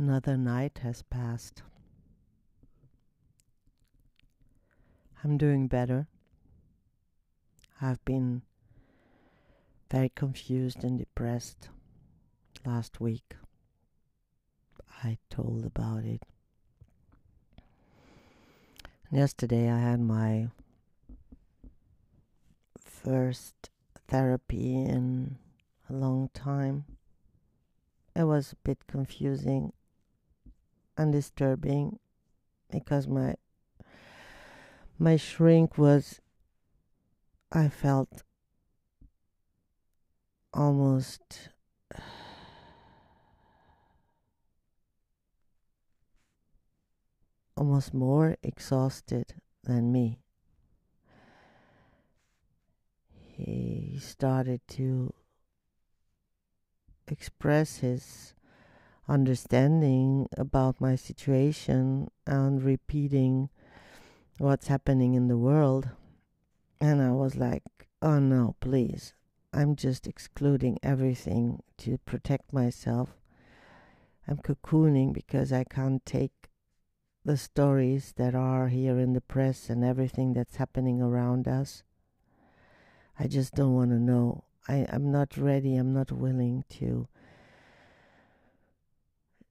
Another night has passed. I'm doing better. I've been very confused and depressed last week. I told about it. Yesterday I had my first therapy in a long time. It was a bit confusing and disturbing because my my shrink was I felt almost almost more exhausted than me. He started to express his understanding about my situation and repeating what's happening in the world. And I was like, oh no, please. I'm just excluding everything to protect myself. I'm cocooning because I can't take the stories that are here in the press and everything that's happening around us. I just don't want to know. I, I'm not ready, I'm not willing to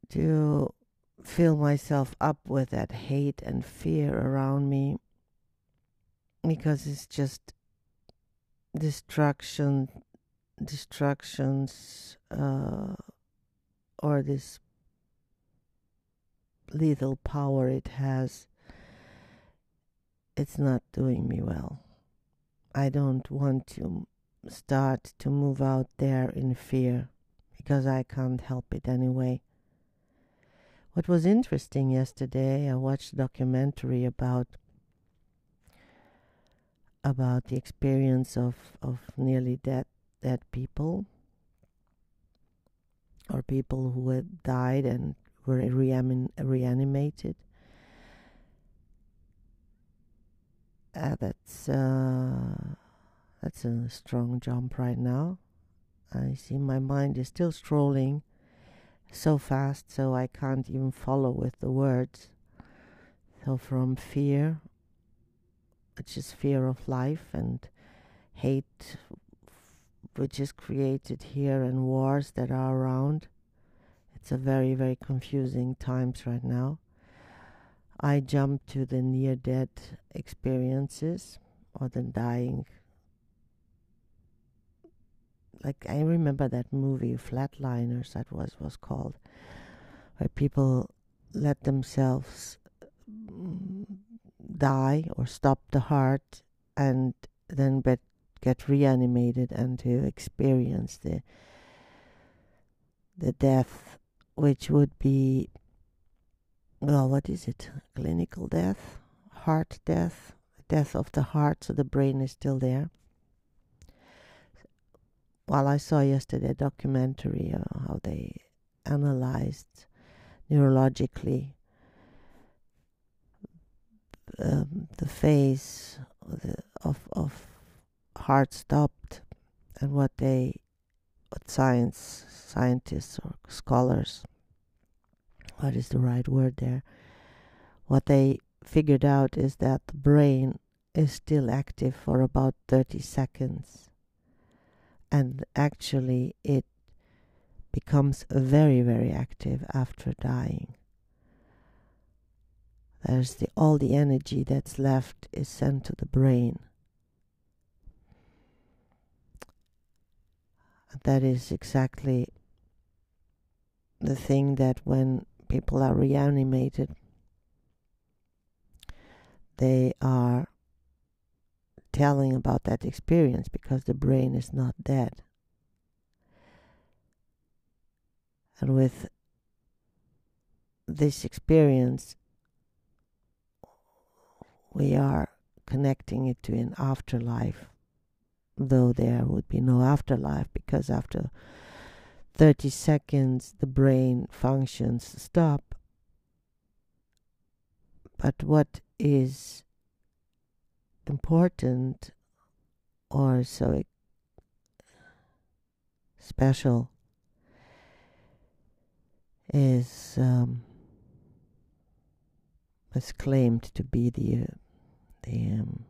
to fill myself up with that hate and fear around me because it's just destruction destructions uh, or this lethal power it has it's not doing me well. I don't want to start to move out there in fear because i can't help it anyway what was interesting yesterday, I watched a documentary about about the experience of, of nearly dead dead people or people who had died and were reanim- reanimated. Uh, that's uh, that's a strong jump right now. I see my mind is still strolling so fast so I can't even follow with the words. So from fear, which is fear of life, and hate, which is created here, and wars that are around. It's a very, very confusing times right now. I jump to the near death experiences or the dying like I remember that movie Flatliners that was was called, where people let themselves mm, die or stop the heart and then bet, get reanimated and to experience the the death, which would be well, what is it? Clinical death, heart death, death of the heart, so the brain is still there well, I saw yesterday a documentary on how they analyzed neurologically um, the phase of, of heart stopped and what they what science scientists or scholars what is the right word there what they figured out is that the brain is still active for about 30 seconds and actually it becomes very very active after dying. There's the all the energy that's left is sent to the brain. That is exactly the thing that when people are reanimated they are telling about that experience because the brain is not dead. And with this experience, we are connecting it to an afterlife, though there would be no afterlife because after 30 seconds the brain functions stop. But what is important or so special is um, is claimed to be the uh, the um,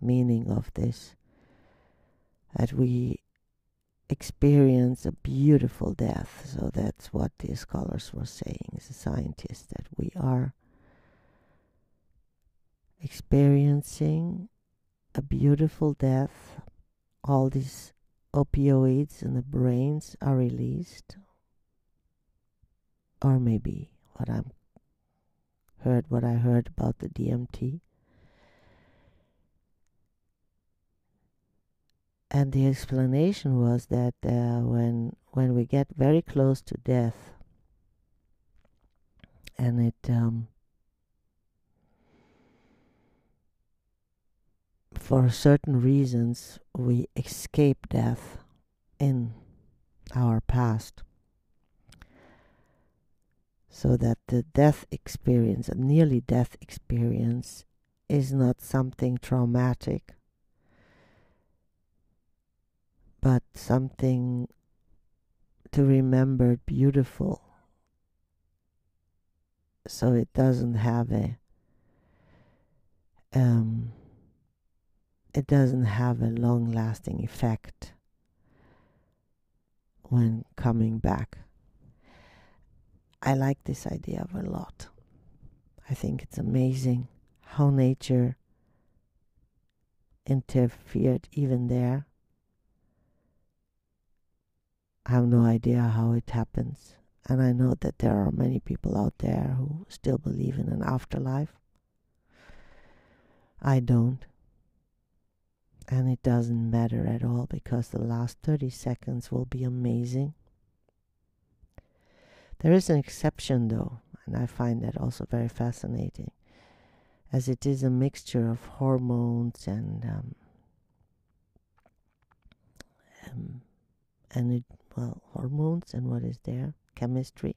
meaning of this that we experience a beautiful death. So that's what the scholars were saying the scientists that we are experiencing a beautiful death. All these opioids in the brains are released. Or maybe what I'm heard what I heard about the DMT and the explanation was that uh, when when we get very close to death and it um, for certain reasons we escape death in our past. So that the death experience a nearly death experience is not something traumatic but something to remember beautiful. So it doesn't have a um, it doesn't have a long lasting effect when coming back. I like this idea a lot. I think it's amazing how nature interfered even there. I have no idea how it happens. And I know that there are many people out there who still believe in an afterlife. I don't. And it doesn't matter at all because the last 30 seconds will be amazing. There is an exception though, and I find that also very fascinating, as it is a mixture of hormones and um, um, and it, well hormones and what is there chemistry.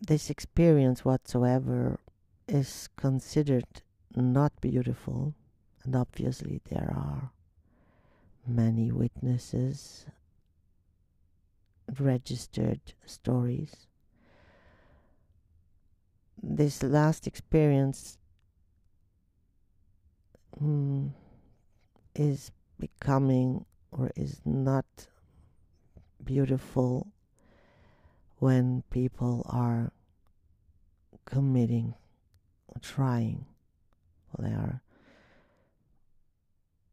This experience whatsoever is considered not beautiful, and obviously there are many witnesses, registered stories. This last experience mm, is becoming or is not beautiful when people are committing, or trying they are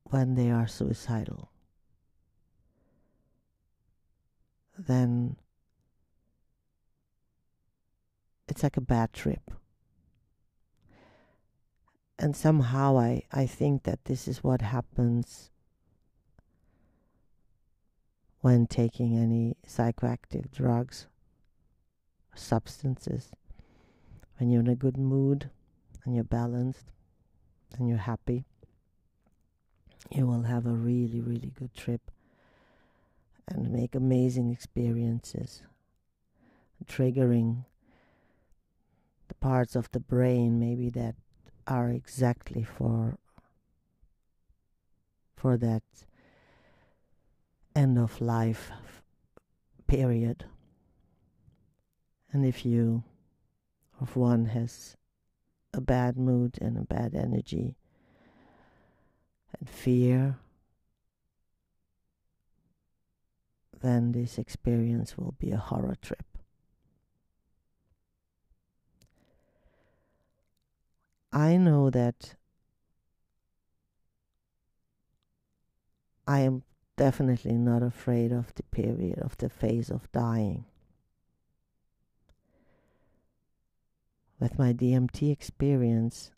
when they are suicidal then it's like a bad trip. And somehow I, I think that this is what happens when taking any psychoactive drugs substances when you're in a good mood and you're balanced and you're happy, you will have a really, really good trip and make amazing experiences, triggering the parts of the brain maybe that are exactly for for that end of life period. And if you, if one has a bad mood and a bad energy and fear, then this experience will be a horror trip. I know that I am definitely not afraid of the period of the phase of dying. With my DMT experience,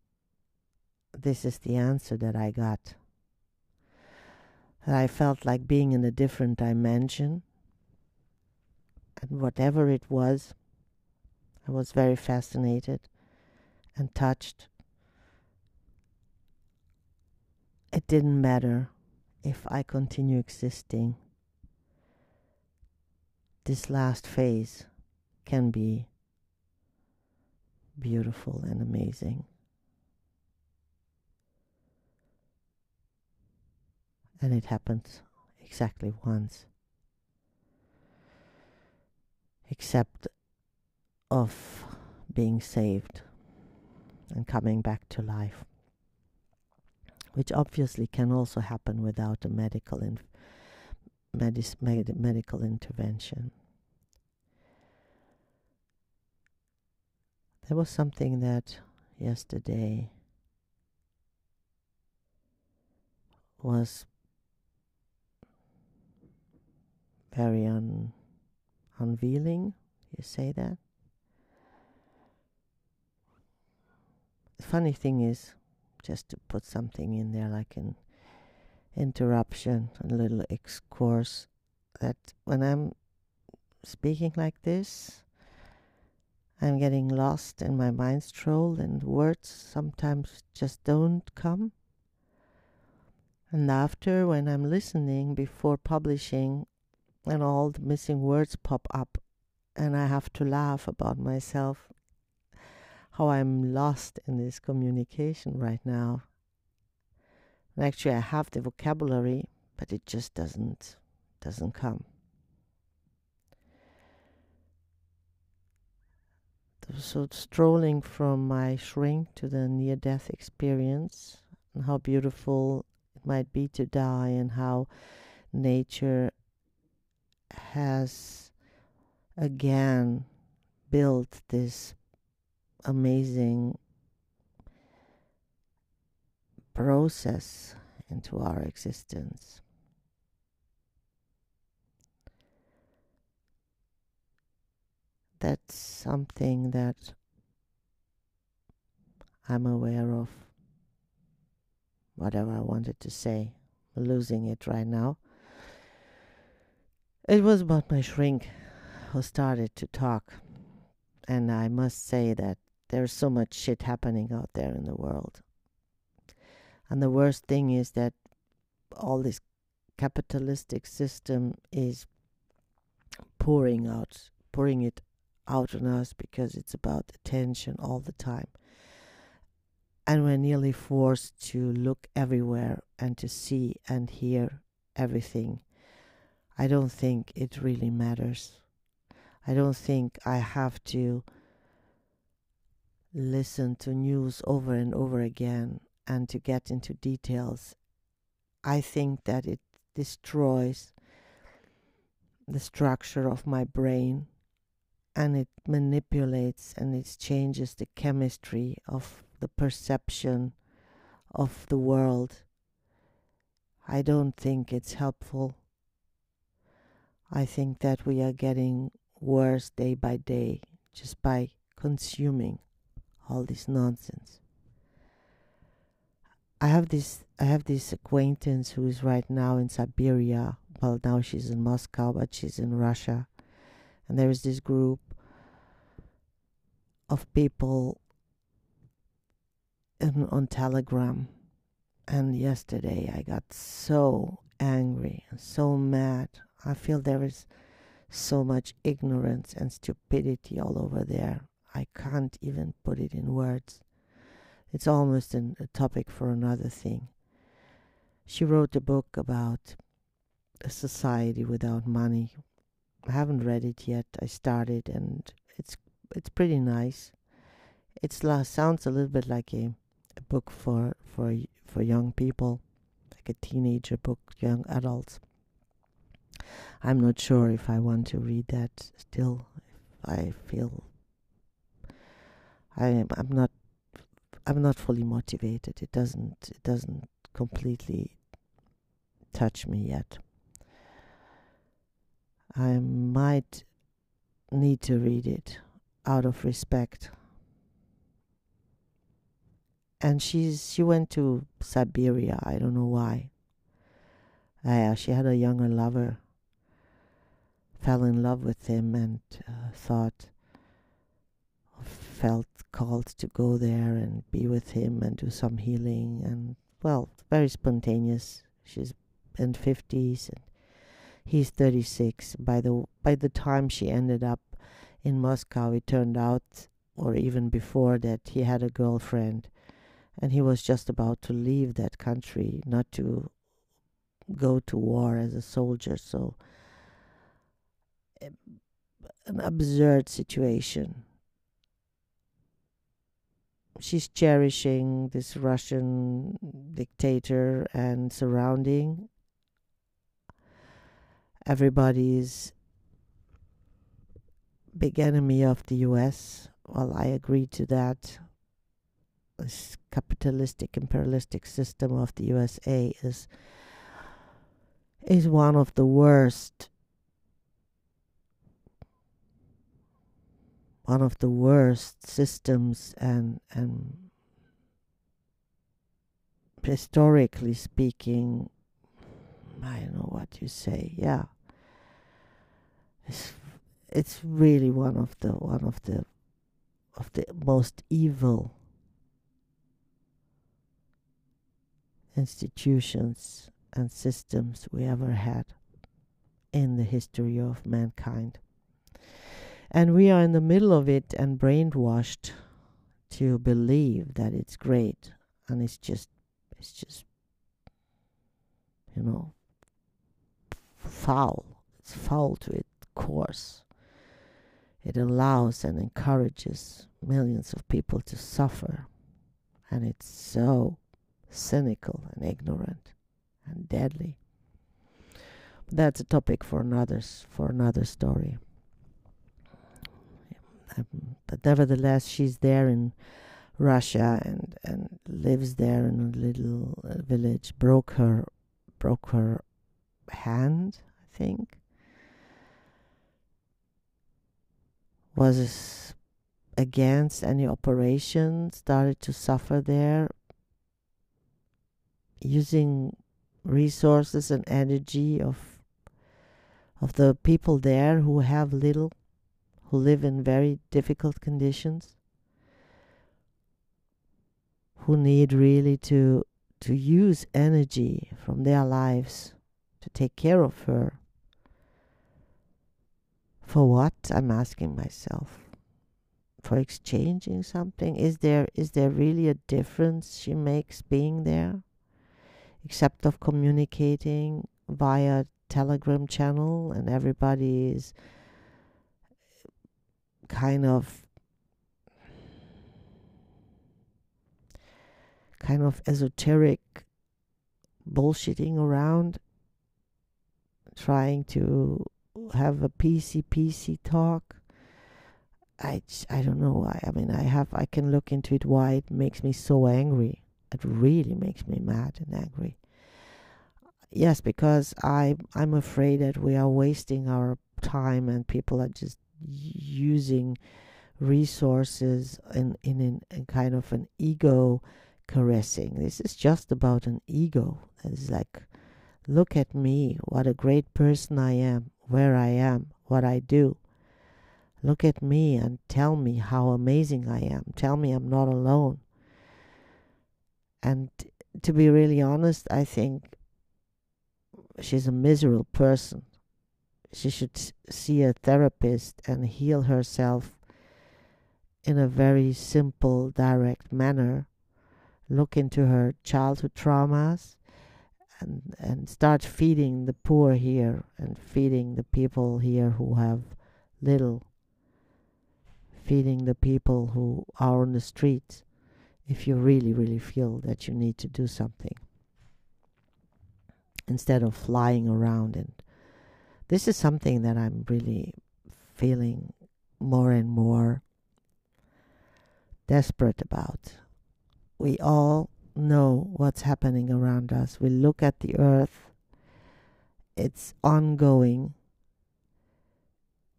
this is the answer that I got. I felt like being in a different dimension. And whatever it was, I was very fascinated and touched. It didn't matter if I continue existing. This last phase can be beautiful and amazing. And it happens exactly once. Except of being saved and coming back to life, which obviously can also happen without a medical in, medis, med, medical intervention. There was something that yesterday was very un, unveiling. You say that? The funny thing is, just to put something in there like an interruption, a little excursus, that when I'm speaking like this, I'm getting lost in my mind stroll and words sometimes just don't come. And after, when I'm listening before publishing, and all the missing words pop up, and I have to laugh about myself, how I'm lost in this communication right now. And actually, I have the vocabulary, but it just doesn't doesn't come. So strolling from my shrink to the near death experience and how beautiful it might be to die and how nature has again built this amazing process into our existence. That's something that I'm aware of. Whatever I wanted to say, losing it right now. It was about my shrink who started to talk. And I must say that there's so much shit happening out there in the world. And the worst thing is that all this capitalistic system is pouring out, pouring it out on us because it's about attention all the time. And we're nearly forced to look everywhere and to see and hear everything I don't think it really matters. I don't think I have to listen to news over and over again and to get into details. I think that it destroys the structure of my brain and it manipulates and it changes the chemistry of the perception of the world. I don't think it's helpful. I think that we are getting worse day by day just by consuming all this nonsense. I have this I have this acquaintance who is right now in Siberia. Well, now she's in Moscow, but she's in Russia. And there is this group of people in, on Telegram. And yesterday I got so angry and so mad I feel there is so much ignorance and stupidity all over there. I can't even put it in words. It's almost an, a topic for another thing. She wrote a book about a society without money. I haven't read it yet. I started, and it's it's pretty nice. It sounds a little bit like a, a book for for for young people, like a teenager book, young adults. I'm not sure if I want to read that still. I feel I am I'm not I'm not fully motivated. It doesn't it doesn't completely touch me yet. I might need to read it out of respect. And she's she went to Siberia. I don't know why. Uh, she had a younger lover fell in love with him and uh, thought, felt called to go there and be with him and do some healing. And well, very spontaneous. She's in 50s and he's 36. By the by the time she ended up in Moscow, it turned out, or even before that, he had a girlfriend, and he was just about to leave that country, not to go to war as a soldier. So eh, an absurd situation. She's cherishing this Russian dictator and surrounding. Everybody's big enemy of the US. Well, I agree to that. This capitalistic imperialistic system of the USA is is one of the worst one of the worst systems and and historically speaking I don't know what you say yeah it's, it's really one of the one of the of the most evil institutions and systems we ever had in the history of mankind. And we are in the middle of it and brainwashed to believe that it's great and it's just it's just you know foul. It's foul to its course. It allows and encourages millions of people to suffer. And it's so cynical and ignorant and deadly. But that's a topic for another for another story. Um, but nevertheless, she's there in Russia and and lives there in a little uh, village. Broke her broke her hand, I think. Was against any operation, started to suffer there, using resources and energy of of the people there who have little who live in very difficult conditions. Who need really to to use energy from their lives to take care of her for what? I'm asking myself. For exchanging something? Is there is there really a difference she makes being there? Except of communicating via telegram channel and everybody is kind of kind of esoteric bullshitting around trying to have a PC PC talk I I don't know why I mean I have I can look into it why it makes me so angry it really makes me mad and angry. Yes, because I I'm afraid that we are wasting our time and people are just using resources in in, in, in kind of an ego caressing. This is just about an ego. It's like, look at me, what a great person I am, where I am, what I do. Look at me and tell me how amazing I am. Tell me I'm not alone. And to be really honest, I think she's a miserable person. She should see a therapist and heal herself in a very simple, direct manner. Look into her childhood traumas and, and start feeding the poor here and feeding the people here who have little, feeding the people who are on the streets if you really, really feel that you need to do something instead of flying around. And this is something that I'm really feeling more and more desperate about. We all know what's happening around us. We look at the earth, it's ongoing.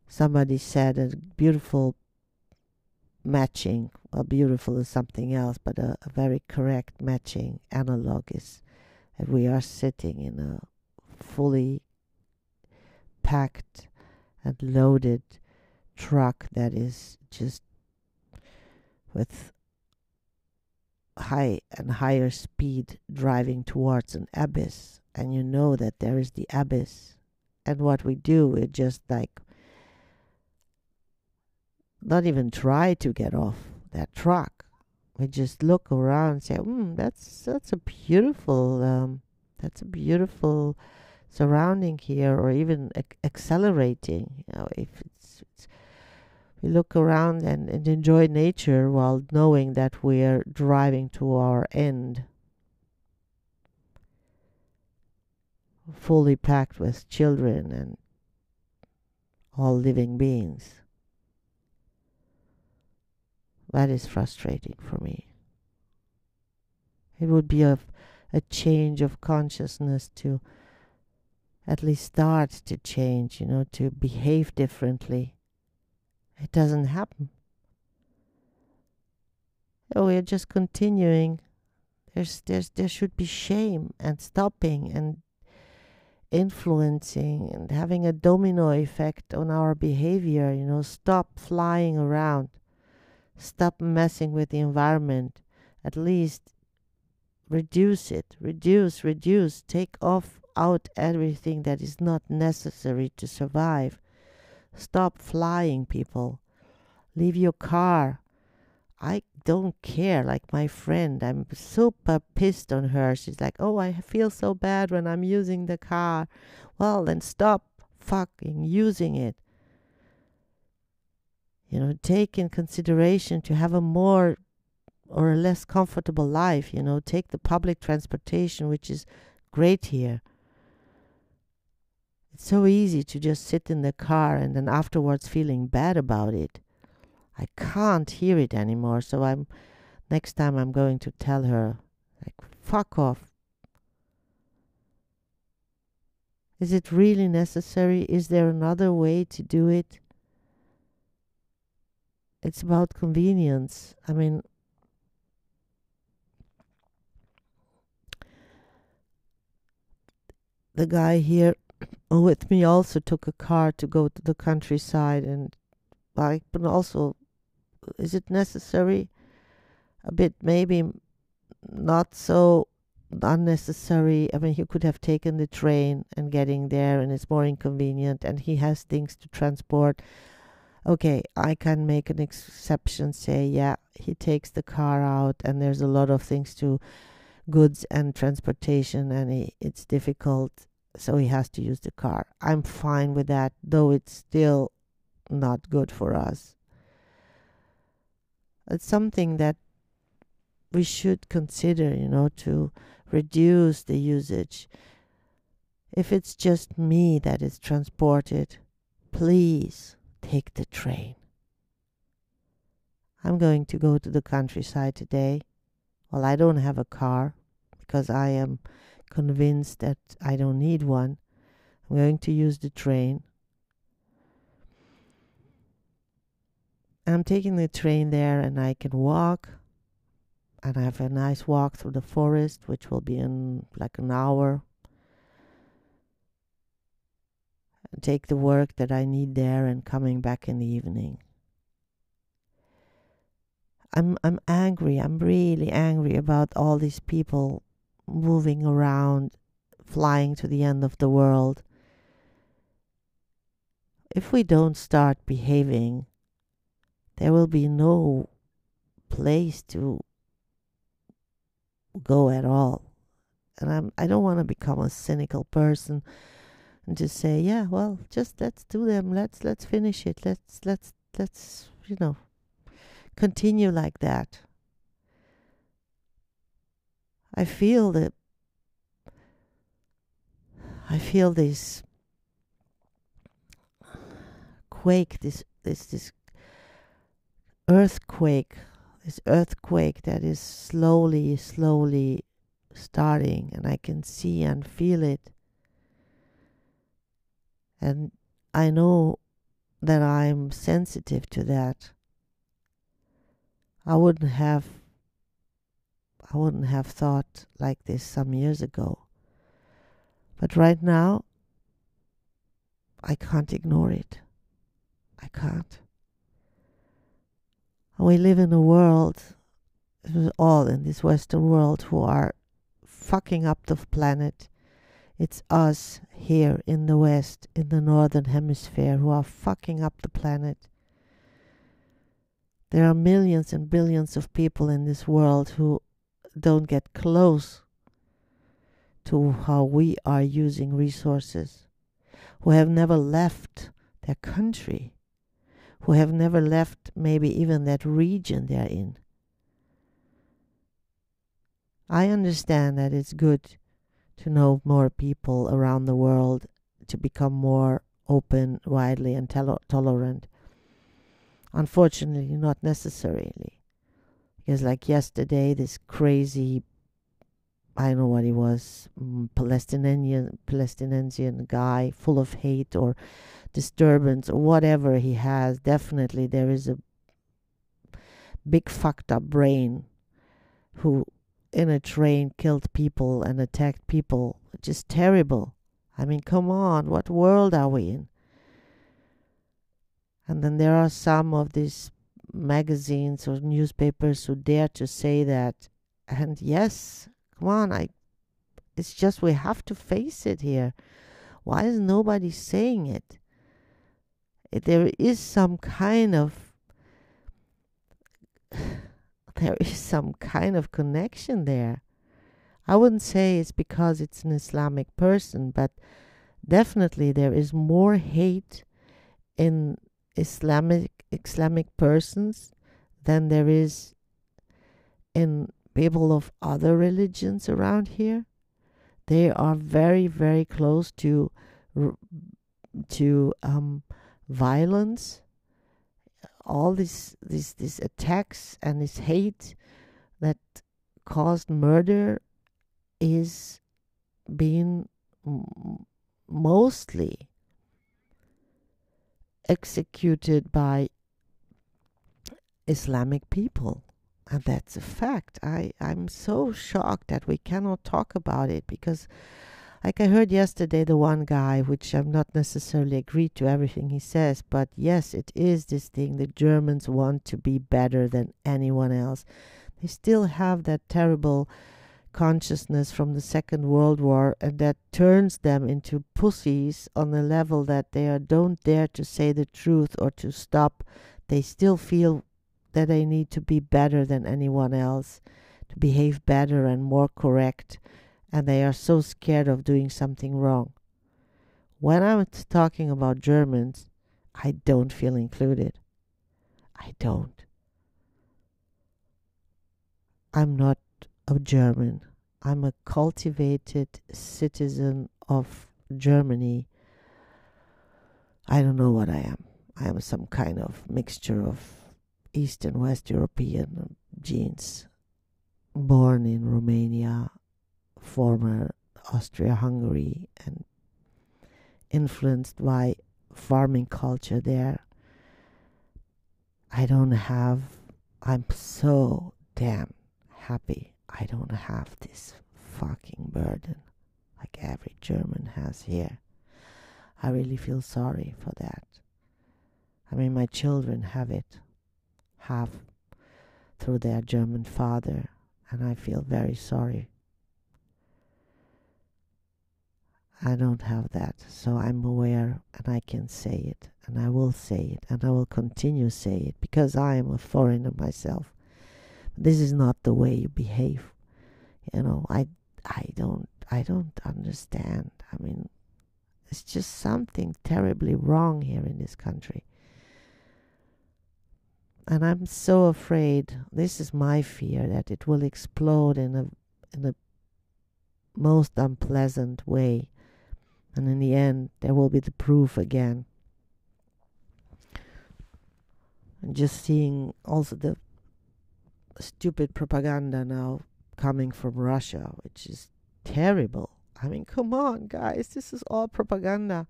Somebody said a beautiful matching, well, beautiful is something else, but a, a very correct matching analog is that we are sitting in a fully packed and loaded truck that is just with high and higher speed driving towards an abyss and you know that there is the abyss and what we do is just like not even try to get off that truck. We just look around and say, "Hmm, that's that's a beautiful, um, that's a beautiful surrounding here," or even ac- accelerating. You know, if it's, it's we look around and, and enjoy nature while knowing that we're driving to our end. Fully packed with children and all living beings. That is frustrating for me. It would be a, a change of consciousness to at least start to change, you know, to behave differently. It doesn't happen. Oh, we're just continuing. There's, there's, there should be shame and stopping and influencing and having a domino effect on our behavior. You know, stop flying around, stop messing with the environment. At least reduce it, reduce, reduce, take off out everything that is not necessary to survive. Stop flying, people. Leave your car. I don't care. Like my friend, I'm super pissed on her. She's like, Oh, I feel so bad when I'm using the car. Well, then stop fucking using it. You know, take in consideration to have a more or a less comfortable life. You know, take the public transportation, which is great here. It's so easy to just sit in the car and then afterwards feeling bad about it. I can't hear it anymore, so I'm next time I'm going to tell her like fuck off. Is it really necessary? Is there another way to do it? It's about convenience. I mean, the guy here with me also took a car to go to the countryside and like but also is it necessary? A bit maybe not so unnecessary. I mean he could have taken the train and getting there and it's more inconvenient and he has things to transport. Okay i can make an exception say yeah he takes the car out and there's a lot of things to goods and transportation and he, it's difficult so he has to use the car. I'm fine with that, though it's still not good for us. It's something that we should consider, you know, to reduce the usage. If it's just me that is transported, please take the train. I'm going to go to the countryside today. Well, I don't have a car because I am convinced that I don't need one. I'm going to use the train. I'm taking the train there and I can walk and I have a nice walk through the forest, which will be in like an hour. And take the work that I need there and coming back in the evening. I'm I'm angry. I'm really angry about all these people moving around, flying to the end of the world. If we don't start behaving, there will be no place to go at all. And I'm I don't want to become a cynical person and just say, yeah, well, just let's do them. Let's let's finish it. Let's let's let's you know continue like that. I feel that I feel this quake, this this this earthquake, this earthquake that is slowly, slowly starting, and I can see and feel it. And I know that I'm sensitive to that. I wouldn't have I wouldn't have thought like this some years ago. But right now, I can't ignore it. I can't. We live in a world, all in this Western world, who are fucking up the planet. It's us here in the West, in the Northern Hemisphere, who are fucking up the planet. There are millions and billions of people in this world who don't get close to how we are using resources, who have never left their country, who have never left maybe even that region they're in. I understand that it's good to know more people around the world, to become more open, widely, and tolerant. Unfortunately, not necessarily. Because, like yesterday, this crazy, I don't know what he was, mm, Palestinian, Palestinian guy, full of hate or disturbance or whatever he has, definitely there is a big fucked up brain who in a train killed people and attacked people. Just terrible. I mean, come on, what world are we in? And then there are some of these magazines or newspapers who dare to say that. And yes, come on, I it's just we have to face it here. Why is nobody saying it? There is some kind of there is some kind of connection there. I wouldn't say it's because it's an Islamic person, but definitely there is more hate in Islamic Islamic persons than there is in people of other religions around here. They are very very close to to um, violence all these these these attacks and this hate that caused murder is being mostly executed by Islamic people. And that's a fact. I, I'm so shocked that we cannot talk about it because like I heard yesterday, the one guy, which I'm not necessarily agreed to everything he says, but yes, it is this thing. The Germans want to be better than anyone else. They still have that terrible consciousness from the Second World War, and that turns them into pussies on the level that they are, don't dare to say the truth or to stop. They still feel that they need to be better than anyone else, to behave better and more correct and they are so scared of doing something wrong. When I'm talking about Germans, I don't feel included. I don't. I'm not a German. I'm a cultivated citizen of Germany. I don't know what I am. I am some kind of mixture of East and West European genes. Born in Romania, former Austria Hungary and influenced by farming culture there. I don't have, I'm so damn happy I don't have this fucking burden like every German has here. I really feel sorry for that. I mean, my children have it, half through their German father, and I feel very sorry I don't have that. So I'm aware and I can say it and I will say it and I will continue say it because I am a foreigner myself. This is not the way you behave. You know, I I don't I don't understand. I mean, it's just something terribly wrong here in this country. And I'm so afraid, this is my fear that it will explode in a in a most unpleasant way and in the end, there will be the proof again. And just seeing also the stupid propaganda now coming from Russia, which is terrible. I mean, come on, guys, this is all propaganda.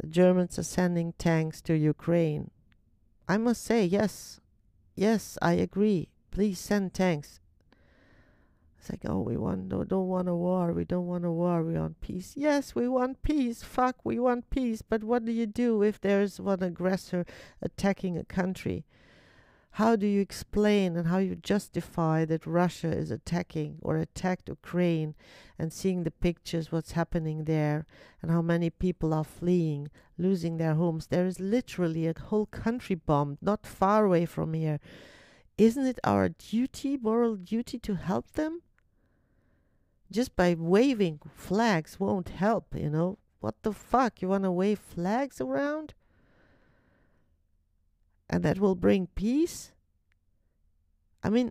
The Germans are sending tanks to Ukraine. I must say, yes, yes, I agree. Please send tanks. It's like, oh, we want no, don't want a war. We don't want a war. We want peace. Yes, we want peace. Fuck, we want peace. But what do you do if there's one aggressor attacking a country? How do you explain and how you justify that Russia is attacking or attacked Ukraine and seeing the pictures, what's happening there, and how many people are fleeing, losing their homes? There is literally a whole country bombed not far away from here. Isn't it our duty, moral duty, to help them? just by waving flags won't help, you know. What the fuck? You want to wave flags around? And that will bring peace? I mean,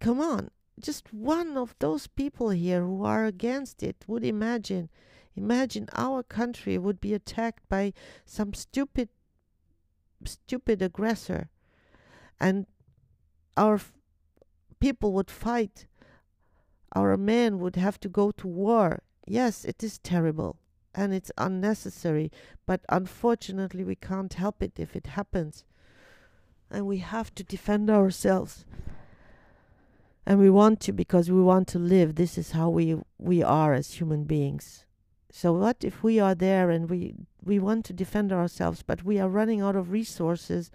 come on. Just one of those people here who are against it would imagine imagine our country would be attacked by some stupid stupid aggressor and our f- people would fight our men would have to go to war yes it is terrible and it's unnecessary but unfortunately we can't help it if it happens and we have to defend ourselves. And we want to because we want to live. This is how we we are as human beings. So what if we are there and we we want to defend ourselves but we are running out of resources?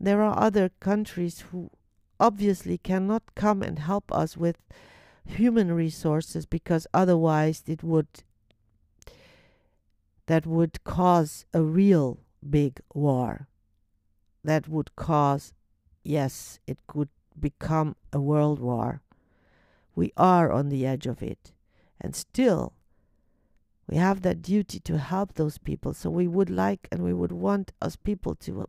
There are other countries who obviously cannot come and help us with human resources because otherwise it would that would cause a real big war that would cause yes it could become a world war. We are on the edge of it. And still we have that duty to help those people. So we would like and we would want us people to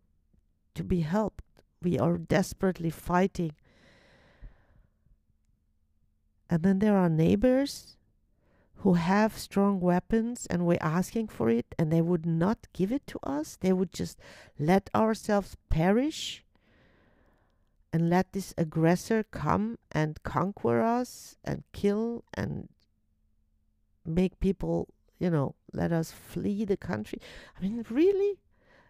to be helped. We are desperately fighting. And then there are neighbors who have strong weapons and we're asking for it and they would not give it to us. They would just let ourselves perish and let this aggressor come and conquer us and kill and make people you know let us flee the country. I mean really?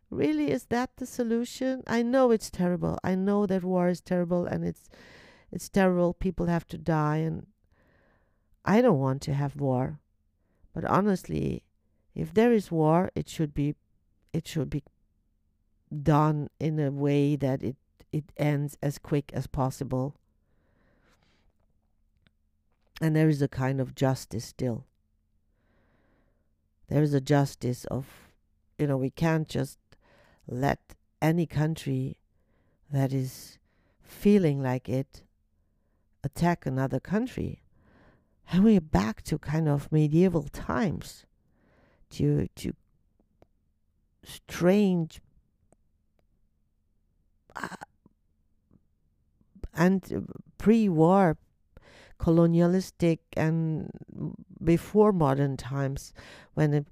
Really is that the solution? I know it's terrible. I know that war is terrible and it's it's terrible. People have to die and I don't want to have war. But honestly, if there is war, it should be it should be done in a way that it it ends as quick as possible. And there is a kind of justice still. There is a justice of you know, we can't just let any country that is feeling like it attack another country and we're back to kind of medieval times. To to strange uh, and pre-war colonialistic and before modern times when it,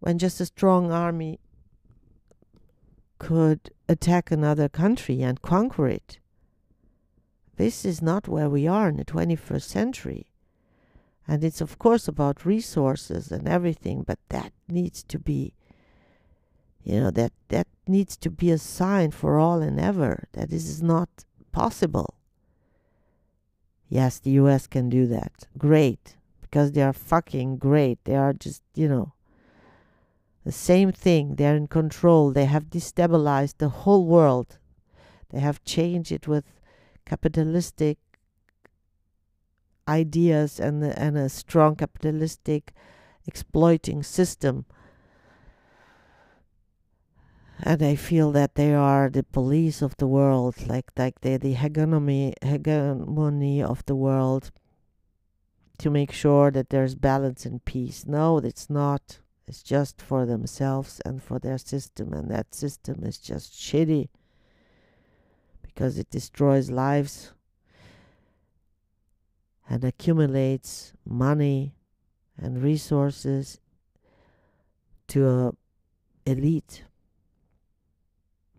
when just a strong army could attack another country and conquer it this is not where we are in the 21st century. And it's, of course, about resources and everything, but that needs to be, you know, that, that needs to be a sign for all and ever that this is not possible. Yes, the US can do that. Great. Because they are fucking great. They are just, you know, the same thing. They're in control. They have destabilized the whole world. They have changed it with capitalistic ideas and and a strong capitalistic exploiting system and I feel that they are the police of the world, like like they're the hegemony hegemony of the world to make sure that there's balance and peace. No, it's not. It's just for themselves and for their system, and that system is just shitty because it destroys lives and accumulates money and resources to a elite.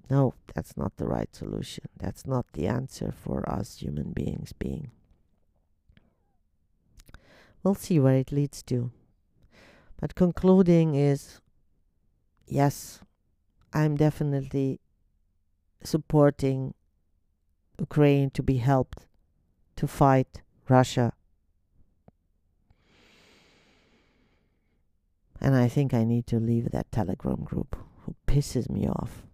No, that's not the right solution. That's not the answer for us human beings being. We'll see where it leads to. But concluding is yes, I'm definitely supporting Ukraine to be helped to fight Russia. And I think I need to leave that Telegram group who pisses me off.